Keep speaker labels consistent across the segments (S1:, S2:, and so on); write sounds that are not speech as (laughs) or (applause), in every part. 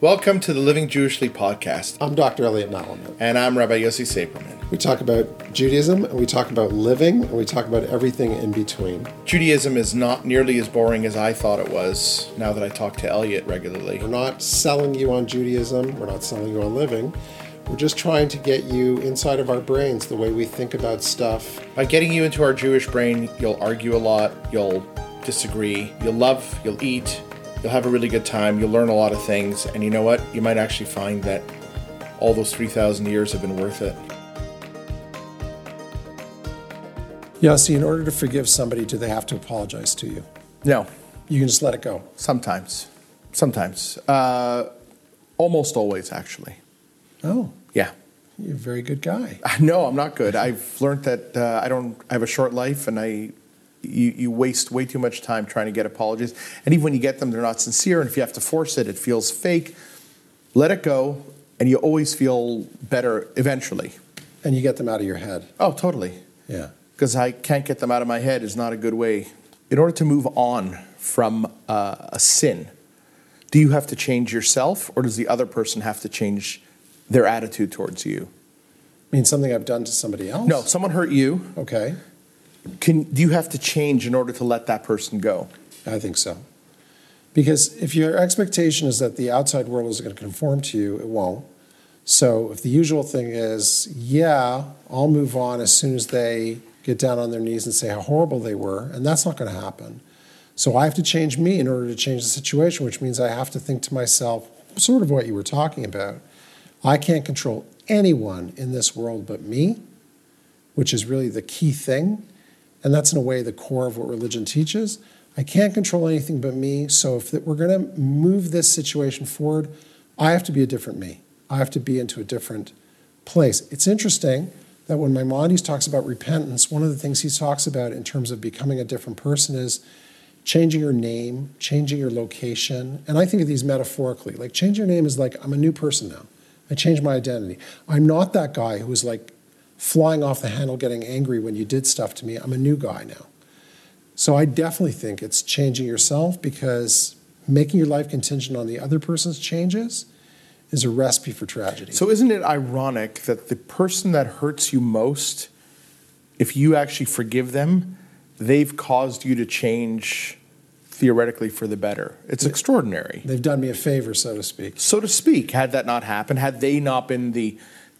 S1: Welcome to the Living Jewishly podcast,
S2: I'm Dr. Elliot Malamet.
S1: and I'm Rabbi Yossi Saperman.
S2: We talk about Judaism, and we talk about living, and we talk about everything in between.
S1: Judaism is not nearly as boring as I thought it was now that I talk to Elliot regularly.
S2: We're not selling you on Judaism, we're not selling you on living. We're just trying to get you inside of our brains the way we think about stuff.
S1: By getting you into our Jewish brain, you'll argue a lot, you'll disagree, you'll love, you'll eat, you'll have a really good time, you'll learn a lot of things, and you know what? You might actually find that all those 3,000 years have been worth it.
S2: Yeah, see, in order to forgive somebody, do they have to apologize to you?
S1: No,
S2: You can just let it go.
S1: sometimes. Sometimes. Uh, almost always, actually.
S2: Oh,
S1: Yeah.
S2: you're a very good guy. (laughs)
S1: No, I'm not good. I've learned that uh, I don't. I have a short life, and I you, you waste way too much time trying to get apologies. And even when you get them, they're not sincere. And if you have to force it, it feels fake. Let it go, and you always feel better eventually.
S2: And you get them out of your head.
S1: Oh, totally.
S2: Yeah.
S1: Because I can't get them out of my head is not a good way. In order to move on from uh, a sin, do you have to change yourself, or does the other person have to change their attitude towards you?
S2: I mean something I've done to somebody else?
S1: No, someone hurt you.
S2: Okay,
S1: Can do you have to change in order to let that person go?
S2: I think so. Because if your expectation is that the outside world is going to conform to you, it won't. So if the usual thing is, yeah, I'll move on as soon as they get down on their knees and say how horrible they were, and that's not going to happen. So I have to change me in order to change the situation, which means I have to think to myself, sort of what you were talking about. I can't control anyone in this world but me, which is really the key thing. And that's in a way the core of what religion teaches. I can't control anything but me. So if we're going to move this situation forward, I have to be a different me. I have to be into a different place. It's interesting that when Maimonides talks about repentance, one of the things he talks about in terms of becoming a different person is changing your name, changing your location. And I think of these metaphorically. Like change your name is like I'm a new person now. I changed my identity. I'm not that guy who was like flying off the handle getting angry when you did stuff to me. I'm a new guy now. So I definitely think it's changing yourself because making your life contingent on the other person's changes is a recipe for tragedy.
S1: So isn't it ironic that the person that hurts you most, if you actually forgive them, they've caused you to change theoretically for the better. It's extraordinary.
S2: They've done me a favor, so to speak.
S1: So to speak, had that not happened, had they not been the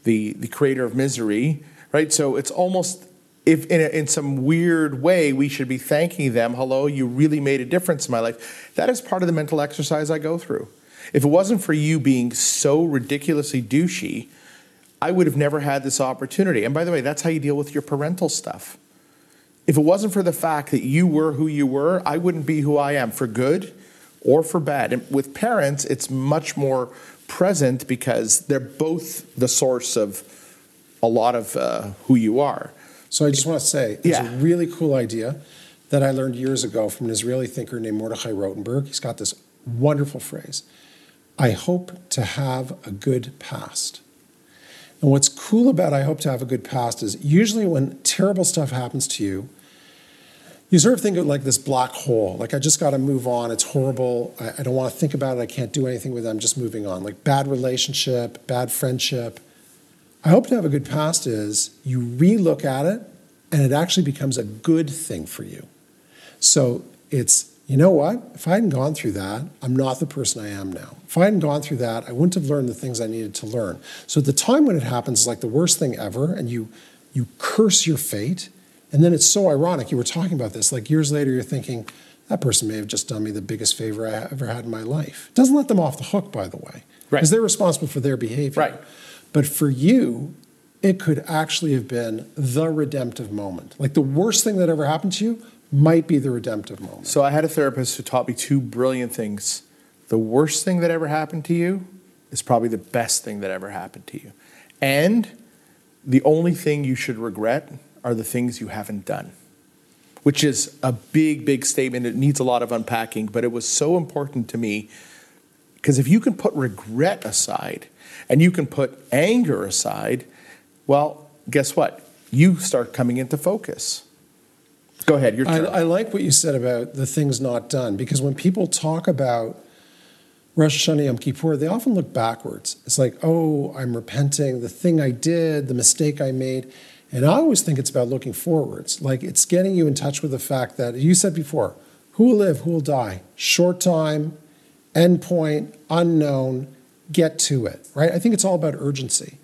S1: the the creator of misery, right? So it's almost if in, a, in some weird way we should be thanking them. Hello, you really made a difference in my life. That is part of the mental exercise I go through. If it wasn't for you being so ridiculously douchey, I would have never had this opportunity. And by the way, that's how you deal with your parental stuff. If it wasn't for the fact that you were who you were, I wouldn't be who I am for good or for bad. And with parents, it's much more present because they're both the source of a lot of uh, who you are.
S2: So I just want to say, there's
S1: Yeah.
S2: a really cool idea that I learned years ago from an Israeli thinker named Mordechai Rotenberg. He's got this wonderful phrase I hope to have a good past. And what's cool about I hope to have a good past is usually when terrible stuff happens to you, you sort of think of like this black hole. Like, I just got to move on. It's horrible. I, I don't want to think about it. I can't do anything with it. I'm just moving on. Like, bad relationship, bad friendship. I hope to have a good past is you relook at it and it actually becomes a good thing for you. So it's, you know what? If I hadn't gone through that, I'm not the person I am now. If I hadn't gone through that, I wouldn't have learned the things I needed to learn. So at the time when it happens, it's like the worst thing ever, and you you curse your fate. And then it's so ironic. You were talking about this. Like years later, you're thinking, that person may have just done me the biggest favor I ever had in my life. Doesn't let them off the hook, by the way.
S1: Right.
S2: Because they're responsible for their behavior.
S1: Right.
S2: But for you, it could actually have been the redemptive moment. Like the worst thing that ever happened to you might be the redemptive moment.
S1: So I had a therapist who taught me two brilliant things. The worst thing that ever happened to you is probably the best thing that ever happened to you. And the only thing you should regret are the things you haven't done, which is a big, big statement. It needs a lot of unpacking, but it was so important to me because if you can put regret aside and you can put anger aside, well, guess what? You start coming into focus. Go ahead, your
S2: I,
S1: turn.
S2: I like what you said about the things not done because when people talk about Rosh Hashanah, Yom Kippur, they often look backwards. It's like, oh, I'm repenting, the thing I did, the mistake I made. And I always think it's about looking forwards. Like it's getting you in touch with the fact that you said before, who will live, who will die? Short time, end point, unknown, get to it, right? I think it's all about urgency.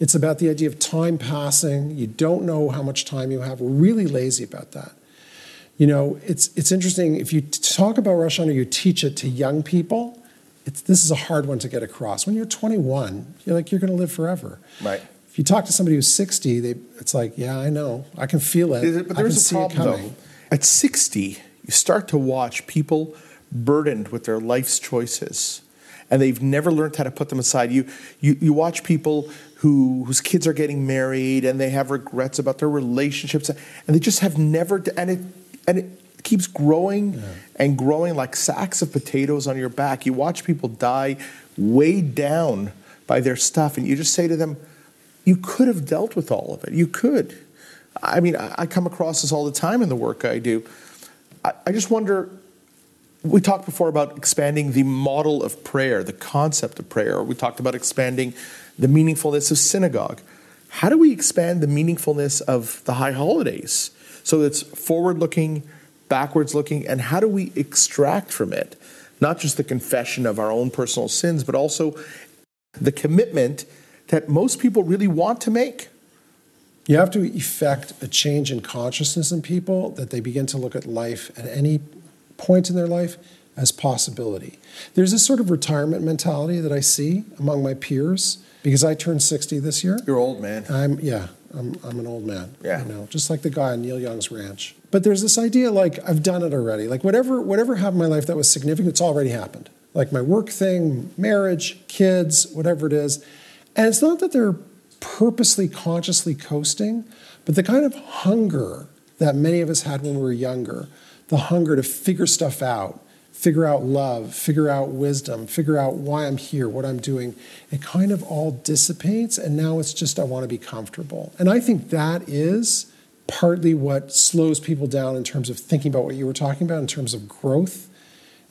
S2: It's about the idea of time passing. You don't know how much time you have. We're really lazy about that. You know, it's, it's interesting. If you talk about Rosh Hashanah, you teach it to young people, it's, this is a hard one to get across. When you're 21, you're like, you're going to live forever.
S1: Right.
S2: If you talk to somebody who's 60, they, it's like, yeah, I know. I can feel it.
S1: But
S2: I can
S1: there's a
S2: it
S1: problem,
S2: coming.
S1: though. At 60, you start to watch people burdened with their life's choices, and they've never learned how to put them aside. You, you, you watch people who, whose kids are getting married, and they have regrets about their relationships, and they just have never, and it, and it keeps growing and growing like sacks of potatoes on your back. You watch people die weighed down by their stuff, and you just say to them, you could have dealt with all of it. You could. I mean, I I come across this all the time in the work I do. I, I just wonder. We talked before about expanding the model of prayer, the concept of prayer. We talked about expanding the meaningfulness of synagogue. How do we expand the meaningfulness of the high holidays so it's forward looking, backwards looking, and how do we extract from it not just the confession of our own personal sins, but also the commitment that most people really want to make?
S2: You have to effect a change in consciousness in people that they begin to look at life at any point in their life as possibility. There's this sort of retirement mentality that I see among my peers because I turned 60 this year.
S1: You're old, man.
S2: I'm yeah, I'm I'm an old man.
S1: Yeah.
S2: You know, just like the guy on Neil Young's ranch. But there's this idea like I've done it already. Like whatever whatever happened in my life that was significant, it's already happened. Like my work thing, marriage, kids, whatever it is. And it's not that they're purposely consciously coasting, but the kind of hunger that many of us had when we were younger, the hunger to figure stuff out, figure out love, figure out wisdom, figure out why I'm here, what I'm doing, it kind of all dissipates. And now it's just, I want to be comfortable. And I think that is partly what slows people down in terms of thinking about what you were talking about, in terms of growth,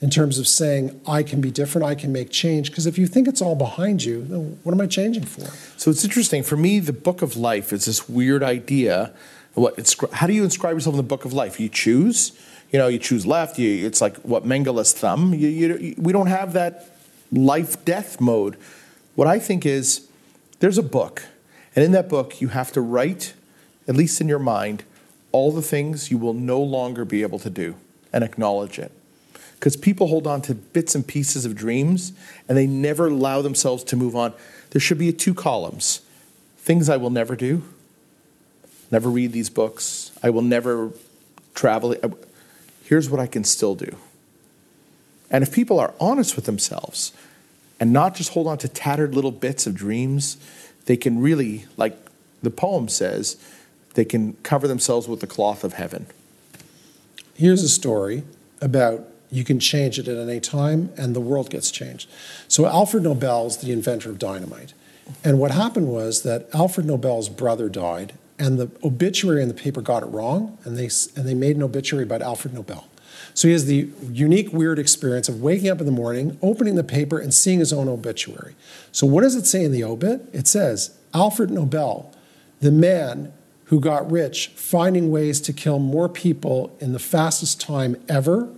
S2: in terms of saying, I can be different, I can make change. Because if you think it's all behind you, then what am I changing for?
S1: So it's interesting. For me, the book of life is this weird idea. What how do you inscribe yourself in the book of life? You choose. You know, you choose left. You, it's like what Mengele's thumb. You, you, we don't have that life death mode. What I think is there's a book, and in that book you have to write, at least in your mind, all the things you will no longer be able to do, and acknowledge it. Because people hold on to bits and pieces of dreams, and they never allow themselves to move on. There should be two columns: things I will never do, never read these books. I will never travel. Here's what I can still do. And if people are honest with themselves and not just hold on to tattered little bits of dreams, they can really, like the poem says, they can cover themselves with the cloth of heaven.
S2: Here's a story about you can change it at any time and the world gets changed. So Alfred Nobel's the inventor of dynamite. And what happened was that Alfred Nobel's brother died and the obituary in the paper got it wrong and they and they made an obituary about Alfred Nobel. So he has the unique weird experience of waking up in the morning, opening the paper and seeing his own obituary. So what does it say in the obit? It says Alfred Nobel, the man who got rich finding ways to kill more people in the fastest time ever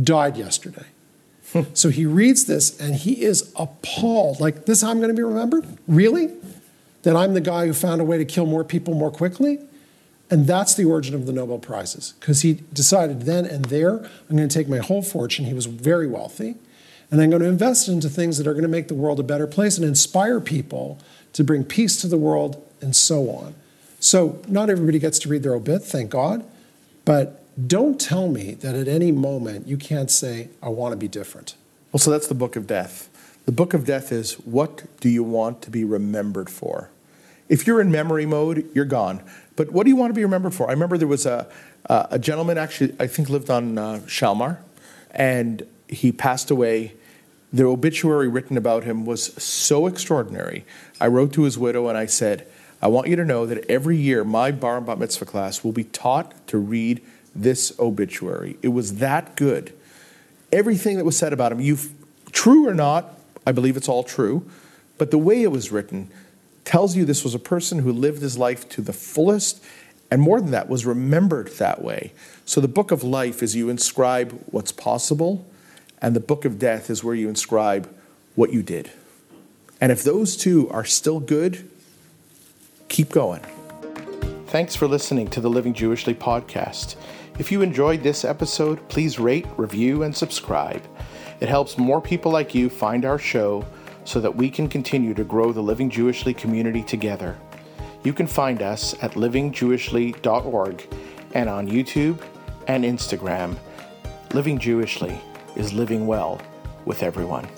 S2: died yesterday. so he reads this and he is appalled. Like, this is how I'm going to be remembered? Really? That I'm the guy who found a way to kill more people more quickly? And that's the origin of the Nobel Prizes, because he decided then and there, I'm going to take my whole fortune. He was very wealthy, and I'm going to invest into things that are going to make the world a better place and inspire people to bring peace to the world and so on. So, not everybody gets to read their obit, thank God, but don't tell me that at any moment you can't say, I want to be different.
S1: Well, so that's the book of death. The book of death is what do you want to be remembered for? If you're in memory mode, you're gone. But what do you want to be remembered for? I remember there was a, uh, a gentleman, actually, I think lived on uh, Shalmar, and he passed away. The obituary written about him was so extraordinary. I wrote to his widow and I said, I want you to know that every year my bar and bat mitzvah class will be taught to read this obituary. It was that good. Everything that was said about him, you've True or not, I believe it's all true, but the way it was written tells you this was a person who lived his life to the fullest, and more than that, was remembered that way. So the book of life is you inscribe what's possible, and the book of death is where you inscribe what you did. And if those two are still good, keep going. Thanks for listening to the Living Jewishly podcast. If you enjoyed this episode, please rate, review, and subscribe. It helps more people like you find our show so that we can continue to grow the Living Jewishly community together. You can find us at livingjewishly.org and on YouTube and Instagram. Living Jewishly is living well with everyone.